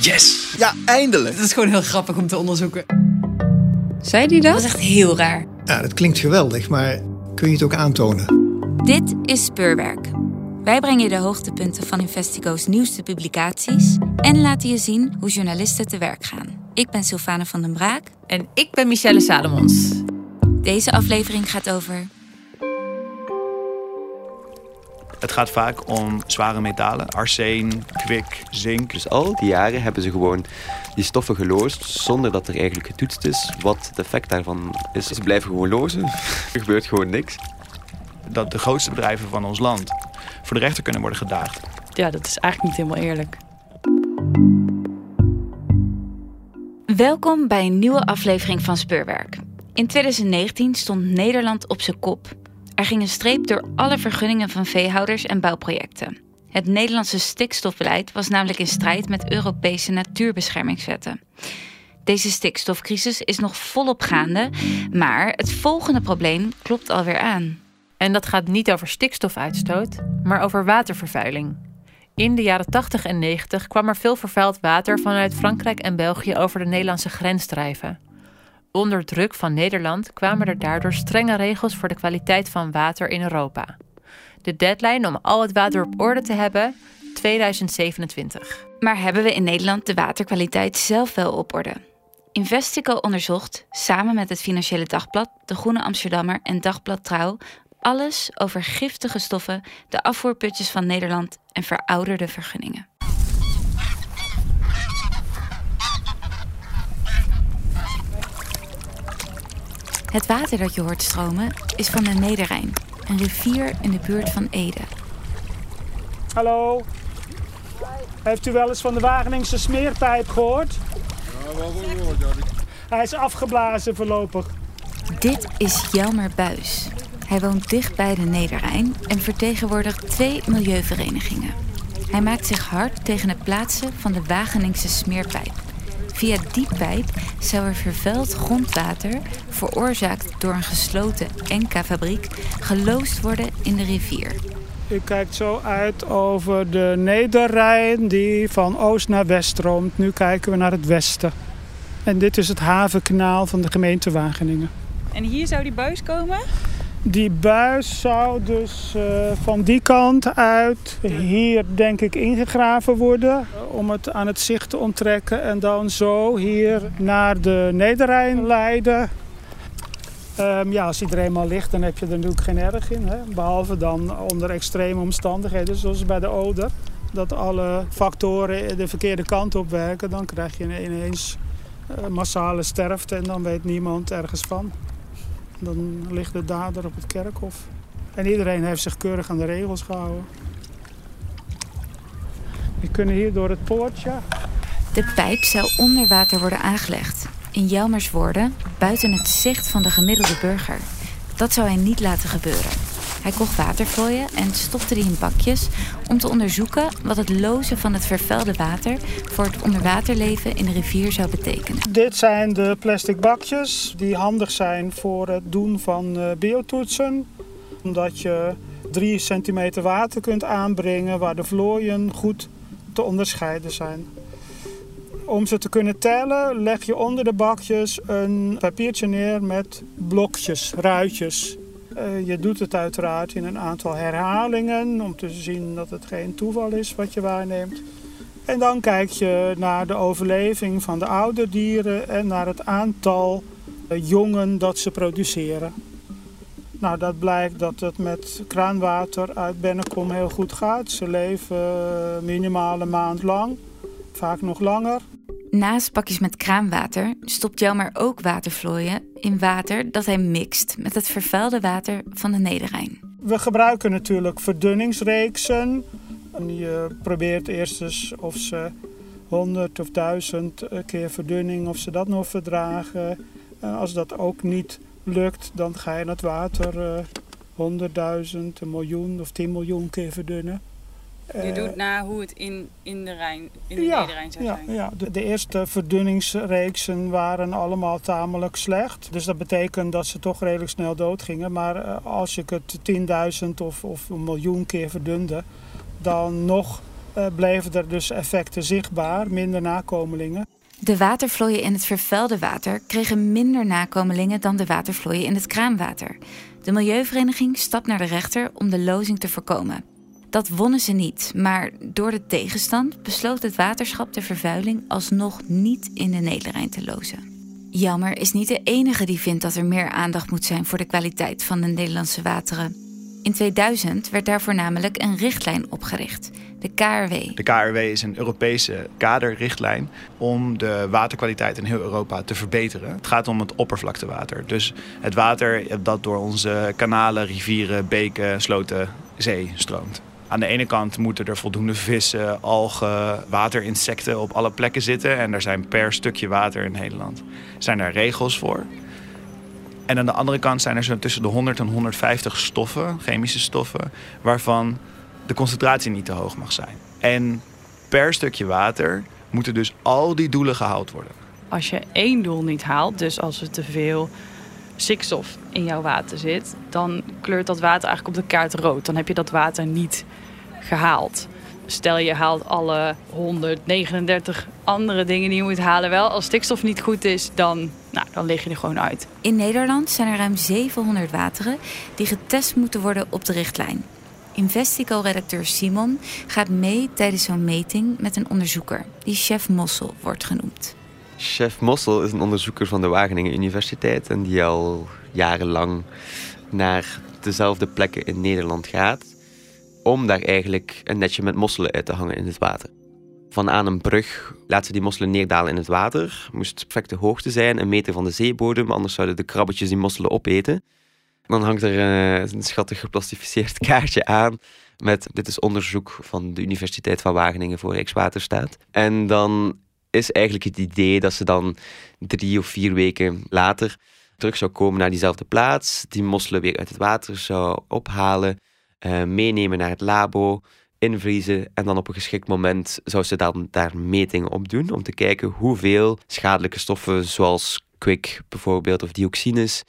Yes! Ja, eindelijk! Het is gewoon heel grappig om te onderzoeken. Zei die dat? Dat is echt heel raar. Ja, dat klinkt geweldig, maar kun je het ook aantonen? Dit is Speurwerk. Wij brengen je de hoogtepunten van Investigo's nieuwste publicaties en laten je zien hoe journalisten te werk gaan. Ik ben Sylvane van den Braak. En ik ben Michelle Salomons. Deze aflevering gaat over Het gaat vaak om zware metalen, arsen, kwik, zink. Dus al die jaren hebben ze gewoon die stoffen geloosd zonder dat er eigenlijk getoetst is wat het effect daarvan is. Ze blijven gewoon lozen, er gebeurt gewoon niks. Dat de grootste bedrijven van ons land voor de rechter kunnen worden gedaagd. Ja, dat is eigenlijk niet helemaal eerlijk. Welkom bij een nieuwe aflevering van Speurwerk. In 2019 stond Nederland op zijn kop. Er ging een streep door alle vergunningen van veehouders en bouwprojecten. Het Nederlandse stikstofbeleid was namelijk in strijd met Europese natuurbeschermingswetten. Deze stikstofcrisis is nog volop gaande, maar het volgende probleem klopt alweer aan. En dat gaat niet over stikstofuitstoot, maar over watervervuiling. In de jaren 80 en 90 kwam er veel vervuild water vanuit Frankrijk en België over de Nederlandse grens drijven. Onder druk van Nederland kwamen er daardoor strenge regels voor de kwaliteit van water in Europa. De deadline om al het water op orde te hebben, 2027. Maar hebben we in Nederland de waterkwaliteit zelf wel op orde? Investico onderzocht, samen met het Financiële Dagblad, De Groene Amsterdammer en Dagblad Trouw, alles over giftige stoffen, de afvoerputjes van Nederland en verouderde vergunningen. Het water dat je hoort stromen is van de Nederrijn, een rivier in de buurt van Ede. Hallo. Heeft u wel eens van de Wageningse smeerpijp gehoord? Ja, wel gehoord, ja. Hij is afgeblazen voorlopig. Dit is Jelmer Buis. Hij woont dicht bij de Nederrijn en vertegenwoordigt twee milieuverenigingen. Hij maakt zich hard tegen het plaatsen van de Wageningse smeerpijp. Via die pijp zou er vervuild grondwater, veroorzaakt door een gesloten Enka-fabriek, geloosd worden in de rivier. U kijkt zo uit over de Nederrijn die van oost naar west stroomt. Nu kijken we naar het westen. En dit is het havenkanaal van de gemeente Wageningen. En hier zou die buis komen? Die buis zou dus uh, van die kant uit hier denk ik ingegraven worden om het aan het zicht te onttrekken en dan zo hier naar de Nederrijn leiden. Um, ja, als hij er eenmaal ligt, dan heb je er natuurlijk geen erg in. Hè? Behalve dan onder extreme omstandigheden, zoals bij de Oder. Dat alle factoren de verkeerde kant op werken. Dan krijg je ineens uh, massale sterfte en dan weet niemand ergens van. Dan ligt de dader op het kerkhof. En iedereen heeft zich keurig aan de regels gehouden. We kunnen hier door het poortje. De pijp zou onder water worden aangelegd. In Jelmers woorden, buiten het zicht van de gemiddelde burger. Dat zou hij niet laten gebeuren. Hij kocht watervlooien en stopte die in bakjes om te onderzoeken wat het lozen van het vervuilde water voor het onderwaterleven in de rivier zou betekenen. Dit zijn de plastic bakjes die handig zijn voor het doen van uh, biotoetsen. Omdat je 3 centimeter water kunt aanbrengen waar de vlooien goed te onderscheiden zijn. Om ze te kunnen tellen leg je onder de bakjes een papiertje neer met blokjes, ruitjes. Uh, je doet het uiteraard in een aantal herhalingen om te zien dat het geen toeval is wat je waarneemt. En dan kijk je naar de overleving van de oude dieren en naar het aantal uh, jongen dat ze produceren. Nou, dat blijkt dat het met kraanwater uit Bennekom heel goed gaat. Ze leven uh, minimaal een maand lang, vaak nog langer. Naast bakjes met kraanwater stopt Jelmer ook watervlooien in water dat hij mixt met het vervuilde water van de Nederrijn. We gebruiken natuurlijk verdunningsreeksen. En je probeert eerst eens of ze 100 of 1000 keer verdunning, of ze dat nog verdragen. En als dat ook niet lukt, dan ga je het water uh, 100.000, een miljoen of 10 miljoen keer verdunnen. Je doet na hoe het in, in de, Rijn, in de ja, Nederrijn zou ja, zijn. Ja, de, de, eerste verdunningsreeksen waren allemaal tamelijk slecht. Dus dat betekent dat ze toch redelijk snel doodgingen. Maar uh, als ik het 10.000 of, of een miljoen keer verdunde, dan nog eh, bleven er dus effecten zichtbaar, minder nakomelingen. De watervlooien in het vervuilde water kregen minder nakomelingen dan de watervlooien in het kraanwater. De Milieuvereniging stapt naar de rechter om de lozing te voorkomen. Dat wonnen ze niet, maar door de tegenstand besloot het waterschap de vervuiling alsnog niet in de Nederrijn te lozen. Jammer is niet de enige die vindt dat er meer aandacht moet zijn voor de kwaliteit van de Nederlandse wateren. In 2000 werd daarvoor namelijk een richtlijn opgericht, de KRW. De KRW is een Europese kaderrichtlijn om de waterkwaliteit in heel Europa te verbeteren. Het gaat om het oppervlaktewater. Dus het water dat door onze kanalen, rivieren, beken, sloten, zee stroomt. Aan de ene kant moeten er voldoende vissen, algen, waterinsecten op alle plekken zitten. En er zijn per stukje water in Nederland zijn er regels voor. En aan de andere kant zijn er zo tussen de 100 en 150 stoffen, chemische stoffen, waarvan de concentratie niet te hoog mag zijn. En per stukje water moeten dus al die doelen gehaald worden. Als je één doel niet haalt, dus als er te veel stikstof in jouw water zit, dan kleurt dat water eigenlijk op de kaart rood. Dan heb je dat water niet gehaald. Stel je haalt alle 139 andere dingen die je moet halen wel. Als stikstof niet goed is, dan, nou, dan lig je er gewoon uit. In Nederland zijn er ruim 700 wateren die getest moeten worden op de richtlijn. Investico-redacteur Simon gaat mee tijdens zo'n meting met een onderzoeker die chef Mossel wordt genoemd. Chef Mossel is een onderzoeker van de Wageningen Universiteit en die al jarenlang naar dezelfde plekken in Nederland gaat om daar eigenlijk een netje met mosselen uit te hangen in het water. Van aan een brug laten ze die mosselen neerdalen in het water. Moest perfecte hoogte zijn, een meter van de zeebodem, anders zouden de krabbetjes die mosselen opeten. Dan hangt er eh, een schattig geplastificeerd kaartje aan met dit is onderzoek van de Universiteit van Wageningen voor Rijkswaterstaat. En dan is eigenlijk het idee dat ze dan drie of vier weken later terug zou komen naar diezelfde plaats, die mosselen weer uit het water zou ophalen, uh, meenemen naar het labo, invriezen en dan op een geschikt moment zou ze dan daar metingen op doen om te kijken hoeveel schadelijke stoffen zoals kwik bijvoorbeeld of dioxines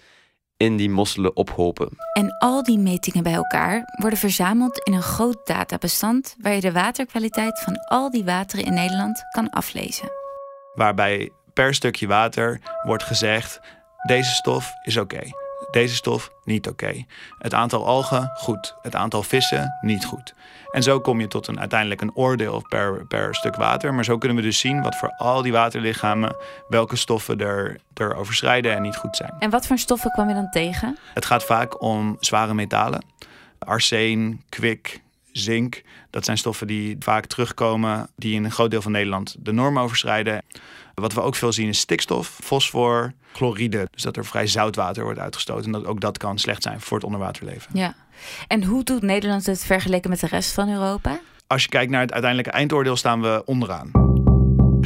in die mosselen ophopen. En al die metingen bij elkaar worden verzameld in een groot databestand waar je de waterkwaliteit van al die wateren in Nederland kan aflezen. Waarbij per stukje water wordt gezegd: deze stof is oké. Deze stof niet oké. Het aantal algen goed. Het aantal vissen niet goed. En zo kom je tot een, uiteindelijk een oordeel per, per stuk water. Maar zo kunnen we dus zien wat voor al die waterlichamen welke stoffen er, er overschrijden en niet goed zijn. En wat voor stoffen kwam je dan tegen? Het gaat vaak om zware metalen. Arsen, kwik, zink. Dat zijn stoffen die vaak terugkomen, die in een groot deel van Nederland de norm overschrijden. Wat we ook veel zien is stikstof, fosfor, chloride. Dus dat er vrij zout water wordt uitgestoten. En dat ook dat kan slecht zijn voor het onderwaterleven. Ja. En hoe doet Nederland het vergeleken met de rest van Europa? Als je kijkt naar het uiteindelijke eindoordeel, staan we onderaan.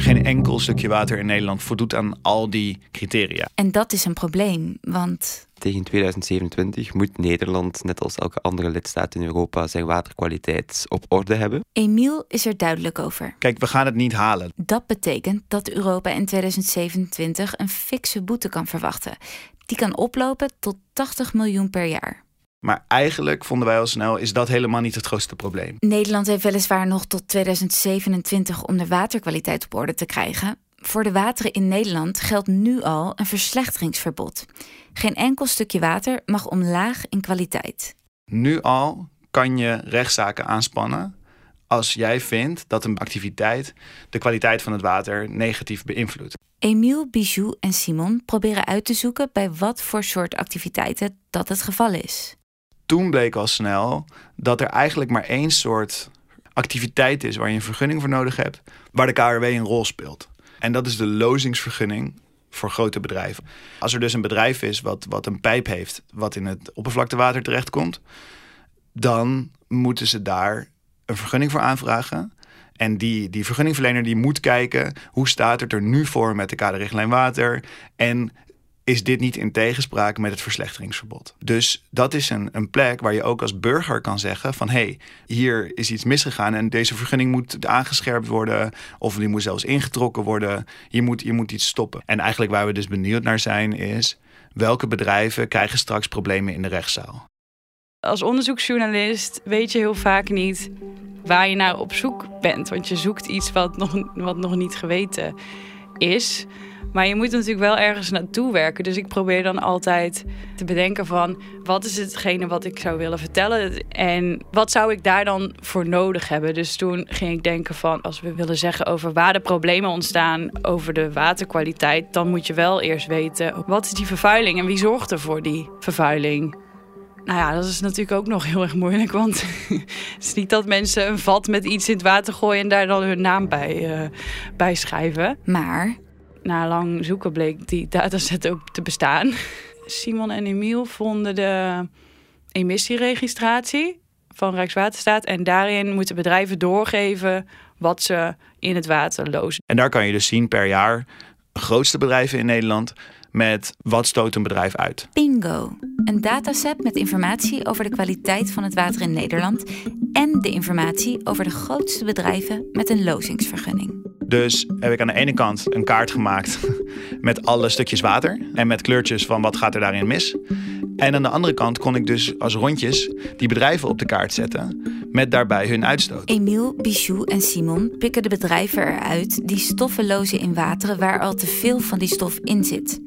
Geen enkel stukje water in Nederland voldoet aan al die criteria. En dat is een probleem, want. Tegen 2027 moet Nederland, net als elke andere lidstaat in Europa, zijn waterkwaliteit op orde hebben. Emiel is er duidelijk over. Kijk, we gaan het niet halen. Dat betekent dat Europa in 2027 een fikse boete kan verwachten. Die kan oplopen tot 80 miljoen per jaar. Maar eigenlijk vonden wij al snel, is dat helemaal niet het grootste probleem. Nederland heeft weliswaar nog tot 2027 om de waterkwaliteit op orde te krijgen. Voor de wateren in Nederland geldt nu al een verslechteringsverbod. Geen enkel stukje water mag omlaag in kwaliteit. Nu al kan je rechtszaken aanspannen als jij vindt dat een activiteit de kwaliteit van het water negatief beïnvloedt. Emiel, Bijou en Simon proberen uit te zoeken bij wat voor soort activiteiten dat het geval is toen bleek al snel dat er eigenlijk maar één soort activiteit is waar je een vergunning voor nodig hebt, waar de KRW een rol speelt. En dat is de lozingsvergunning voor grote bedrijven. Als er dus een bedrijf is wat, wat een pijp heeft, wat in het oppervlaktewater terechtkomt, dan moeten ze daar een vergunning voor aanvragen. En die, die vergunningverlener die moet kijken hoe staat het er nu voor met de kaderrichtlijn water. En is dit niet in tegenspraak met het verslechteringsverbod. Dus dat is een, een plek waar je ook als burger kan zeggen van hé, hey, hier is iets misgegaan en deze vergunning moet aangescherpt worden of die moet zelfs ingetrokken worden. Je moet, je moet iets stoppen. En eigenlijk waar we dus benieuwd naar zijn is welke bedrijven krijgen straks problemen in de rechtszaal. Als onderzoeksjournalist weet je heel vaak niet waar je naar op zoek bent. Want je zoekt iets wat nog, wat nog niet geweten is. Maar je moet natuurlijk wel ergens naartoe werken. Dus ik probeer dan altijd te bedenken van... wat is hetgene wat ik zou willen vertellen? En wat zou ik daar dan voor nodig hebben? Dus toen ging ik denken van... als we willen zeggen over waar de problemen ontstaan... over de waterkwaliteit... dan moet je wel eerst weten... wat is die vervuiling en wie zorgt er voor die vervuiling? Nou ja, dat is natuurlijk ook nog heel erg moeilijk. Want het is niet dat mensen een vat met iets in het water gooien en daar dan hun naam bij, uh, bij schrijven. Maar na lang zoeken bleek die dataset ook te bestaan. Simon en Emiel vonden de emissieregistratie van Rijkswaterstaat. En daarin moeten bedrijven doorgeven wat ze in het water lozen. En daar kan je dus zien per jaar grootste bedrijven in Nederland met wat stoot een bedrijf uit. Bingo. Een dataset met informatie over de kwaliteit van het water in Nederland en de informatie over de grootste bedrijven met een lozingsvergunning. Dus heb ik aan de ene kant een kaart gemaakt met alle stukjes water en met kleurtjes van wat gaat er daarin mis. En aan de andere kant kon ik dus als rondjes die bedrijven op de kaart zetten met daarbij hun uitstoot. Emiel, Bichou en Simon pikken de bedrijven eruit die stoffen lozen in wateren waar al te veel van die stof in zit.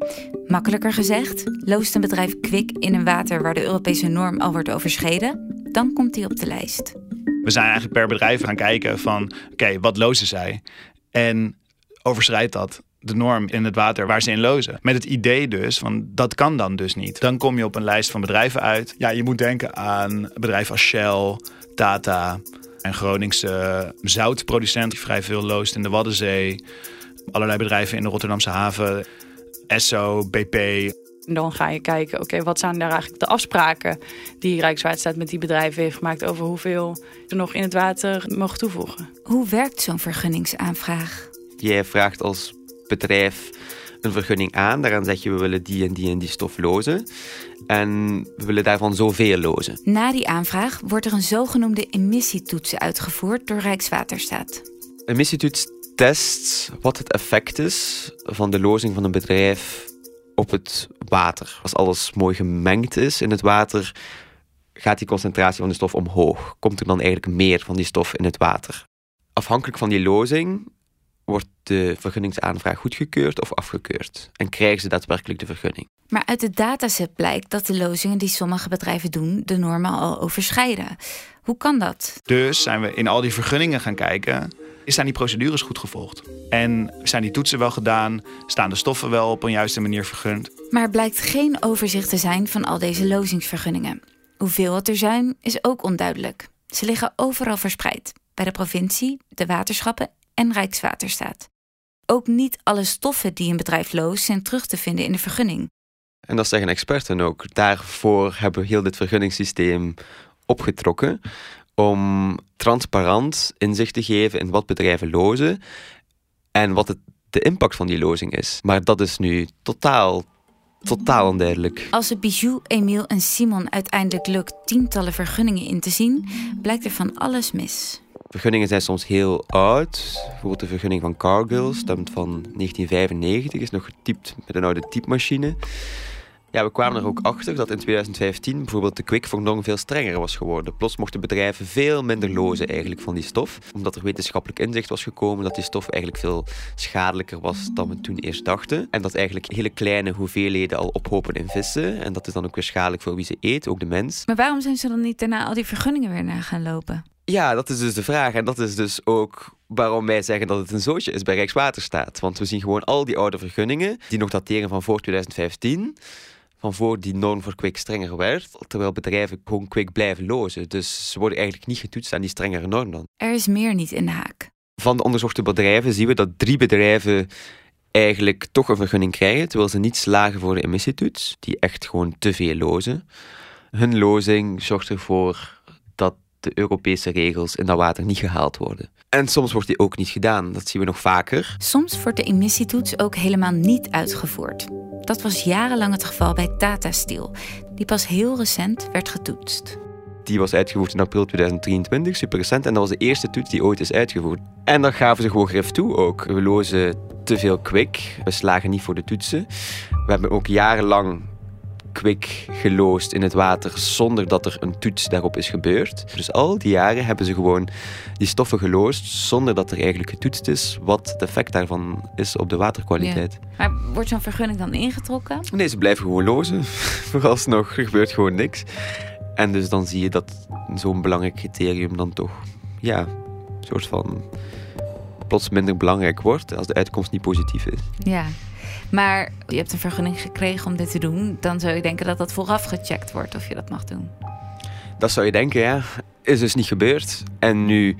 Makkelijker gezegd, loost een bedrijf kwik in een water waar de Europese norm al wordt overschreden, dan komt die op de lijst. We zijn eigenlijk per bedrijf gaan kijken van oké, wat lozen zij? En overschrijdt dat de norm in het water waar ze in lozen. Met het idee dus van dat kan dan dus niet. Dan kom je op een lijst van bedrijven uit. Ja, je moet denken aan bedrijven als Shell, Tata en Groningse zoutproducent die vrij veel loost in de Waddenzee. Allerlei bedrijven in de Rotterdamse haven. Esso, BP. Dan ga je kijken, oké, wat zijn daar eigenlijk de afspraken die Rijkswaterstaat met die bedrijven heeft gemaakt over hoeveel ze nog in het water mogen toevoegen. Hoe werkt zo'n vergunningsaanvraag? Jij vraagt als bedrijf een vergunning aan. Daaraan zeg je we willen die en die en die stof lozen. En we willen daarvan zoveel lozen. Na die aanvraag wordt er een zogenoemde emissietoets uitgevoerd door Rijkswaterstaat. Emissietoets test wat het effect is van de lozing van een bedrijf op het water. Als alles mooi gemengd is in het water, gaat die concentratie van de stof omhoog. Komt er dan eigenlijk meer van die stof in het water? Afhankelijk van die lozing wordt de vergunningsaanvraag goedgekeurd of afgekeurd? En krijgen ze daadwerkelijk de vergunning? Maar uit de dataset blijkt dat de lozingen die sommige bedrijven doen de normen al overschrijden. Hoe kan dat? Dus zijn we in al die vergunningen gaan kijken. Zijn die procedures goed gevolgd? En zijn die toetsen wel gedaan? Staan de stoffen wel op een juiste manier vergund? Maar er blijkt geen overzicht te zijn van al deze lozingsvergunningen. Hoeveel het er zijn, is ook onduidelijk. Ze liggen overal verspreid. Bij de provincie, de waterschappen en Rijkswaterstaat. Ook niet alle stoffen die een bedrijf loost zijn terug te vinden in de vergunning. En dat zeggen experten ook. Daarvoor hebben we heel dit vergunningssysteem opgetrokken om transparant inzicht te geven in wat bedrijven lozen en wat het, de impact van die lozing is. Maar dat is nu totaal, totaal onduidelijk. Als het Bijou, Emiel en Simon uiteindelijk lukt tientallen vergunningen in te zien, blijkt er van alles mis. Vergunningen zijn soms heel oud. Bijvoorbeeld de vergunning van Cargill stemt van 1995, is nog getypt met een oude typemachine. Ja, we kwamen er ook achter dat in 2015 bijvoorbeeld de kwikvernorm veel strenger was geworden. Plots mochten bedrijven veel minder lozen eigenlijk van die stof. Omdat er wetenschappelijk inzicht was gekomen dat die stof eigenlijk veel schadelijker was dan we toen eerst dachten. En dat eigenlijk hele kleine hoeveelheden al ophopen in vissen. En dat is dan ook weer schadelijk voor wie ze eet, ook de mens. Maar waarom zijn ze dan niet daarna al die vergunningen weer na gaan lopen? Ja, dat is dus de vraag. En dat is dus ook waarom wij zeggen dat het een zootje is bij Rijkswaterstaat. Want we zien gewoon al die oude vergunningen, die nog dateren van voor 2015 van voor die norm voor kwik strenger werd, terwijl bedrijven gewoon kwik blijven lozen. Dus ze worden eigenlijk niet getoetst aan die strengere norm dan. Er is meer niet in de haak. Van de onderzochte bedrijven zien we dat drie bedrijven eigenlijk toch een vergunning krijgen, terwijl ze niet slagen voor de emissietoets, die echt gewoon te veel lozen. Hun lozing zorgt ervoor dat de Europese regels in dat water niet gehaald worden. En soms wordt die ook niet gedaan, dat zien we nog vaker. Soms wordt de emissietoets ook helemaal niet uitgevoerd. Dat was jarenlang het geval bij Tata Steel, die pas heel recent werd getoetst. Die was uitgevoerd in april 2023, super recent. En dat was de eerste toets die ooit is uitgevoerd. En dan gaven ze gewoon grif toe ook. We lozen te veel kwik. We slagen niet voor de toetsen. We hebben ook jarenlang kwik geloosd in het water zonder dat er een toets daarop is gebeurd. Dus al die jaren hebben ze gewoon die stoffen geloosd zonder dat er eigenlijk getoetst is wat het effect daarvan is op de waterkwaliteit. Maar wordt zo'n vergunning dan ingetrokken? Nee, ze blijven gewoon lozen. Vooralsnog gebeurt gewoon niks. En dus dan zie je dat zo'n belangrijk criterium dan toch, ja, een soort van plots minder belangrijk wordt als de uitkomst niet positief is. Ja. Maar je hebt een vergunning gekregen om dit te doen. Dan zou je denken dat dat vooraf gecheckt wordt of je dat mag doen. Dat zou je denken, ja. Is dus niet gebeurd. En nu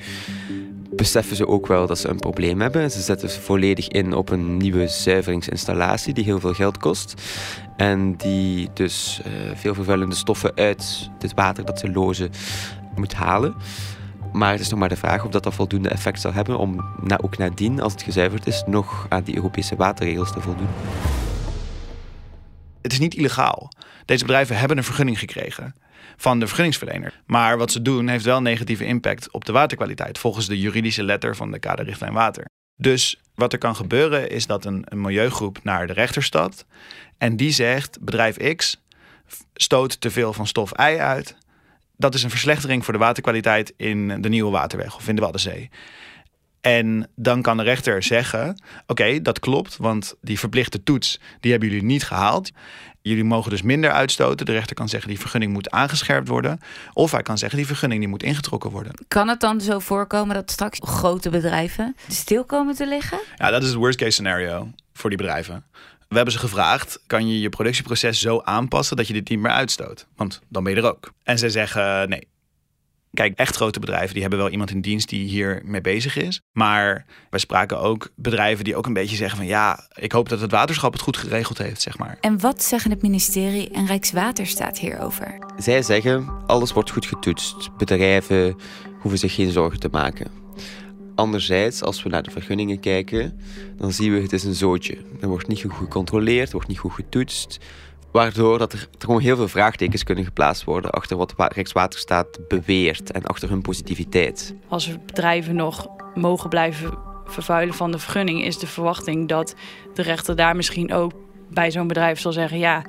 beseffen ze ook wel dat ze een probleem hebben. Ze zetten volledig in op een nieuwe zuiveringsinstallatie die heel veel geld kost. En die dus uh, veel vervuilende stoffen uit het water dat ze lozen moet halen. Maar het is nog maar de vraag of dat, dat voldoende effect zal hebben om na, ook nadien, als het gezuiverd is, nog aan die Europese waterregels te voldoen. Het is niet illegaal. Deze bedrijven hebben een vergunning gekregen van de vergunningsverlener. Maar wat ze doen heeft wel negatieve impact op de waterkwaliteit, volgens de juridische letter van de kaderrichtlijn water. Dus wat er kan gebeuren is dat een, een milieugroep naar de rechter stapt en die zegt: bedrijf X stoot te veel van stof I uit dat is een verslechtering voor de waterkwaliteit in de Nieuwe Waterweg of in de Waddenzee. En dan kan de rechter zeggen: Oké, dat klopt, want die verplichte toets die hebben jullie niet gehaald. Jullie mogen dus minder uitstoten. De rechter kan zeggen die vergunning moet aangescherpt worden. Of hij kan zeggen die vergunning die moet ingetrokken worden. Kan het dan zo voorkomen dat straks grote bedrijven stil komen te liggen? Ja, dat is het worst case scenario voor die bedrijven. We hebben ze gevraagd: kan je je productieproces zo aanpassen dat je dit niet meer uitstoot? Want dan ben je er ook. En zij zeggen nee. Kijk, echt grote bedrijven die hebben wel iemand in dienst die hier mee bezig is. Maar wij spraken ook bedrijven die ook een beetje zeggen van ja, ik hoop dat het waterschap het goed geregeld heeft, zeg maar. En wat zeggen het ministerie en Rijkswaterstaat hierover? Zij zeggen alles wordt goed getoetst. Bedrijven hoeven zich geen zorgen te maken. Anderzijds, als we naar de vergunningen kijken, dan zien we het is een zootje. Er wordt niet goed gecontroleerd, wordt niet goed getoetst. Waardoor dat er, gewoon heel veel vraagtekens kunnen geplaatst worden achter wat Rijkswaterstaat beweert en achter hun positiviteit. Als bedrijven nog mogen blijven vervuilen van de vergunning, is de verwachting dat de rechter daar misschien ook bij zo'n bedrijf zal zeggen: ja,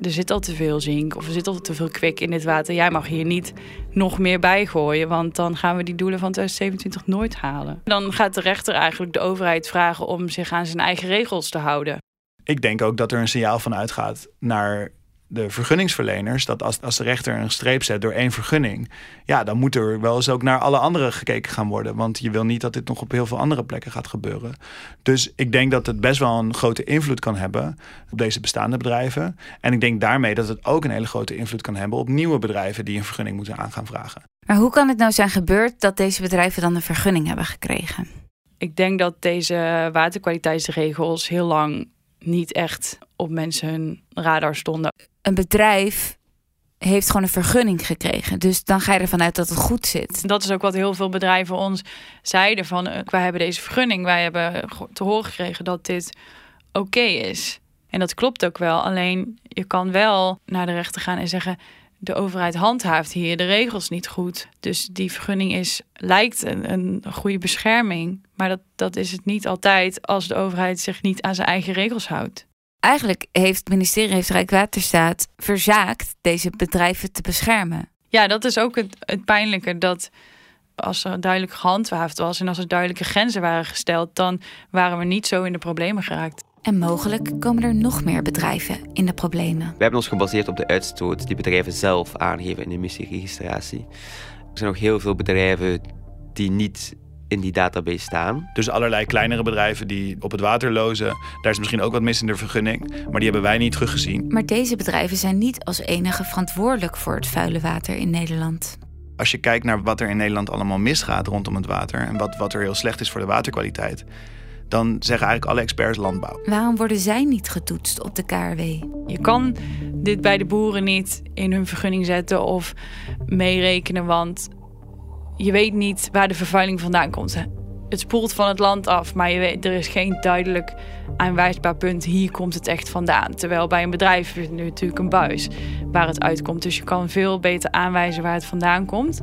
er zit al te veel zink of er zit al te veel kwik in dit water. Jij mag hier niet nog meer bijgooien, want dan gaan we die doelen van 2027 nooit halen. Dan gaat de rechter eigenlijk de overheid vragen om zich aan zijn eigen regels te houden. Ik denk ook dat er een signaal van uitgaat naar de vergunningsverleners dat als, als de rechter een streep zet door één vergunning, ja, dan moet er wel eens ook naar alle andere gekeken gaan worden. Want je wil niet dat dit nog op heel veel andere plekken gaat gebeuren. Dus ik denk dat het best wel een grote invloed kan hebben op deze bestaande bedrijven. En ik denk daarmee dat het ook een hele grote invloed kan hebben op nieuwe bedrijven die een vergunning moeten aan gaan vragen. Maar hoe kan het nou zijn gebeurd dat deze bedrijven dan een vergunning hebben gekregen? Ik denk dat deze waterkwaliteitsregels heel lang niet echt op mensen hun radar stonden een bedrijf heeft gewoon een vergunning gekregen. Dus dan ga je ervan uit dat het goed zit. Dat is ook wat heel veel bedrijven ons zeiden van... Uh, wij hebben deze vergunning, wij hebben te horen gekregen dat dit oké is. En dat klopt ook wel. Alleen je kan wel naar de rechter gaan en zeggen... de overheid handhaaft hier de regels niet goed. Dus die vergunning is, lijkt een, een goede bescherming. Maar dat, dat is het niet altijd als de overheid zich niet aan zijn eigen regels houdt eigenlijk heeft het ministerie, heeft Rijkswaterstaat verzaakt deze bedrijven te beschermen. Ja, dat is ook het, het pijnlijke dat als er duidelijk gehandhaafd was en als er duidelijke grenzen waren gesteld, dan waren we niet zo in de problemen geraakt. En mogelijk komen er nog meer bedrijven in de problemen. We hebben ons gebaseerd op de uitstoot die bedrijven zelf aangeven in de emissieregistratie. Er zijn nog heel veel bedrijven die niet in die database staan. Dus allerlei kleinere bedrijven die op het water lozen, daar is misschien ook wat mis in de vergunning, maar die hebben wij niet teruggezien. Maar deze bedrijven zijn niet als enige verantwoordelijk voor het vuile water in Nederland. Als je kijkt naar wat er in Nederland allemaal misgaat rondom het water en wat, wat er heel slecht is voor de waterkwaliteit, dan zeggen eigenlijk alle experts landbouw. Waarom worden zij niet getoetst op de KRW? Je kan dit bij de boeren niet in hun vergunning zetten of meerekenen, want je weet niet waar de vervuiling vandaan komt. Het spoelt van het land af, maar je weet, er is geen duidelijk aanwijsbaar punt. Hier komt het echt vandaan. Terwijl bij een bedrijf is nu natuurlijk een buis waar het uitkomt. Dus je kan veel beter aanwijzen waar het vandaan komt.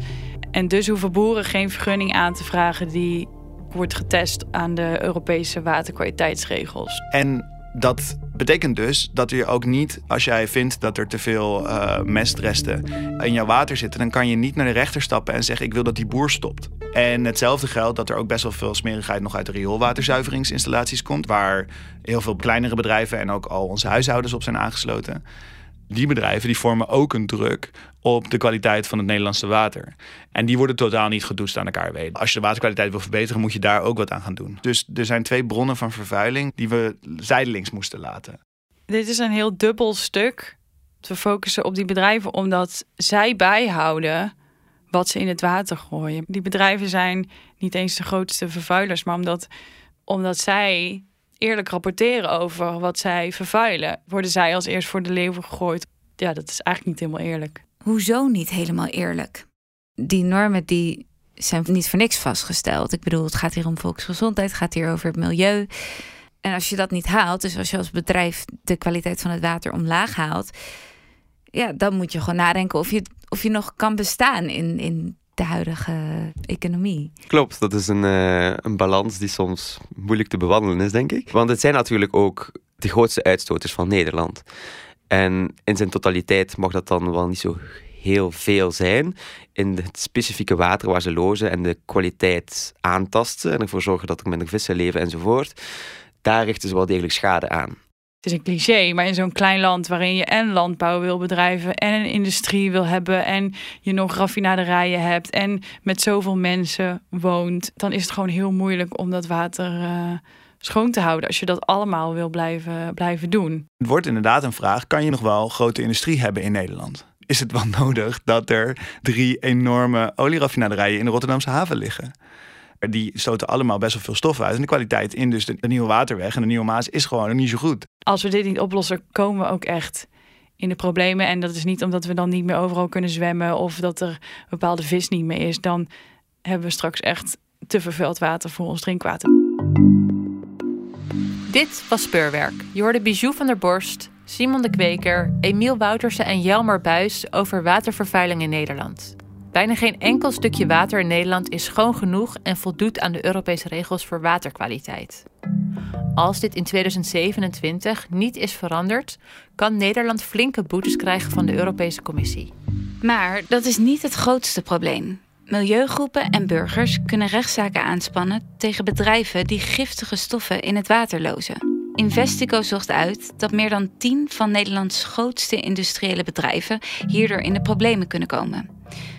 En dus hoeven boeren geen vergunning aan te vragen die wordt getest aan de Europese waterkwaliteitsregels. En dat betekent dus dat je ook niet, als jij vindt dat er te veel uh, mestresten in jouw water zitten, dan kan je niet naar de rechter stappen en zeggen: Ik wil dat die boer stopt. En hetzelfde geldt dat er ook best wel veel smerigheid nog uit de rioolwaterzuiveringsinstallaties komt, waar heel veel kleinere bedrijven en ook al onze huishoudens op zijn aangesloten die bedrijven die vormen ook een druk op de kwaliteit van het Nederlandse water. En die worden totaal niet gedoucht aan elkaar KRW. Als je de waterkwaliteit wil verbeteren, moet je daar ook wat aan gaan doen. Dus er zijn twee bronnen van vervuiling die we zijdelings moesten laten. Dit is een heel dubbel stuk. We focussen op die bedrijven omdat zij bijhouden wat ze in het water gooien. Die bedrijven zijn niet eens de grootste vervuilers, maar omdat, omdat zij eerlijk rapporteren over wat zij vervuilen, worden zij als eerst voor de leeuw gegooid. Ja, dat is eigenlijk niet helemaal eerlijk. Hoezo niet helemaal eerlijk? Die normen die zijn niet voor niks vastgesteld. Ik bedoel, het gaat hier om volksgezondheid, het gaat hier over het milieu. En als je dat niet haalt, dus als je als bedrijf de kwaliteit van het water omlaag haalt, ja, dan moet je gewoon nadenken of je, of je nog kan bestaan in, in de huidige economie. Klopt, dat is een, uh, een balans die soms moeilijk te bewandelen is, denk ik. Want het zijn natuurlijk ook de grootste uitstoters van Nederland. En in zijn totaliteit mag dat dan wel niet zo heel veel zijn. In het specifieke water waar ze lozen en de kwaliteit aantasten en ervoor zorgen dat er minder vissen leven enzovoort. Daar richten ze wel degelijk schade aan het is een cliché, maar in zo'n klein land waarin je en landbouw wil bedrijven en een industrie wil hebben en je nog raffinaderijen hebt en met zoveel mensen woont, dan is het gewoon heel moeilijk om dat water uh, schoon te houden als je dat allemaal wil blijven, blijven doen. Het wordt inderdaad een vraag: kan je nog wel grote industrie hebben in Nederland? Is het wel nodig dat er drie enorme olieraffinaderijen in de Rotterdamse haven liggen? Die stoten allemaal best wel veel stoffen uit. En de kwaliteit in dus de, Nieuwe Waterweg en de Nieuwe Maas is gewoon niet zo goed. Als we dit niet oplossen, komen we ook echt in de problemen. En dat is niet omdat we dan niet meer overal kunnen zwemmen of dat er bepaalde vis niet meer is. Dan hebben we straks echt te vervuild water voor ons drinkwater. Dit was Speurwerk. Je hoorde Bijou van der Borst, Simon de Kweker, Emiel Woutersen en Jelmer Buis over watervervuiling in Nederland. Bijna geen enkel stukje water in Nederland is schoon genoeg en voldoet aan de Europese regels voor waterkwaliteit. Als dit in 2027 niet is veranderd, kan Nederland flinke boetes krijgen van de Europese Commissie. Maar dat is niet het grootste probleem. Milieugroepen en burgers kunnen rechtszaken aanspannen tegen bedrijven die giftige stoffen in het water lozen. Investico zocht uit dat meer dan 10 van Nederlands grootste industriële bedrijven hierdoor in de problemen kunnen komen.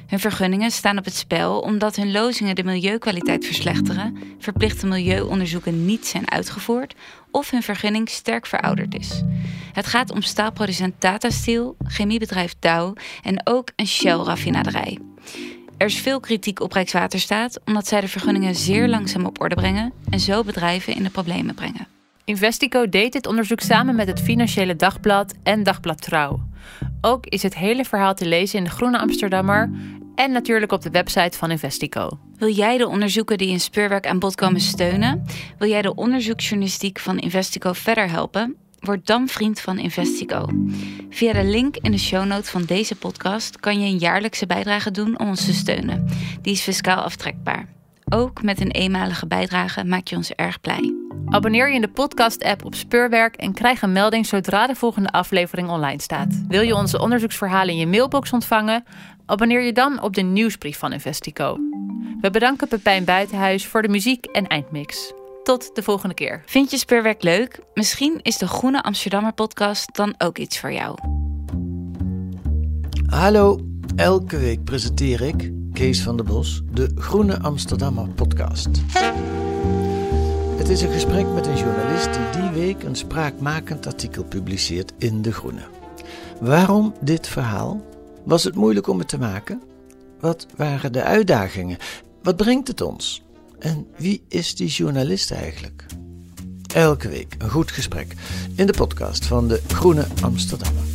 Hun vergunningen staan op het spel omdat hun lozingen de milieukwaliteit verslechteren, verplichte milieuonderzoeken niet zijn uitgevoerd of hun vergunning sterk verouderd is. Het gaat om staalproducent Tata Steel, chemiebedrijf Dow en ook een Shell-raffinaderij. Er is veel kritiek op Rijkswaterstaat omdat zij de vergunningen zeer langzaam op orde brengen en zo bedrijven in de problemen brengen. Investico deed dit onderzoek samen met het Financiële Dagblad en Dagblad Trouw. Ook is het hele verhaal te lezen in de Groene Amsterdammer en natuurlijk op de website van Investico. Wil jij de onderzoeken die in Speurwerk aan bod komen steunen? Wil jij de onderzoeksjournalistiek van Investico verder helpen? Word dan vriend van Investico. Via de link in de show notes van deze podcast kan je een jaarlijkse bijdrage doen om ons te steunen. Die is fiscaal aftrekbaar. Ook met een eenmalige bijdrage maak je ons erg blij. Abonneer je in de podcast-app op Speurwerk en krijg een melding zodra de volgende aflevering online staat. Wil je onze onderzoeksverhalen in je mailbox ontvangen? Abonneer je dan op de nieuwsbrief van Investico. We bedanken Pepijn Buitenhuis voor de muziek en eindmix. Tot de volgende keer. Vind je Speurwerk leuk? Misschien is de Groene Amsterdammer podcast dan ook iets voor jou. Hallo, elke week presenteer ik, Kees van der Bos, de Groene Amsterdammer podcast. Het is een gesprek met een journalist die die week een spraakmakend artikel publiceert in De Groene. Waarom dit verhaal? Was het moeilijk om het te maken? Wat waren de uitdagingen? Wat brengt het ons? En wie is die journalist eigenlijk? Elke week een goed gesprek in de podcast van de Groene Amsterdammer.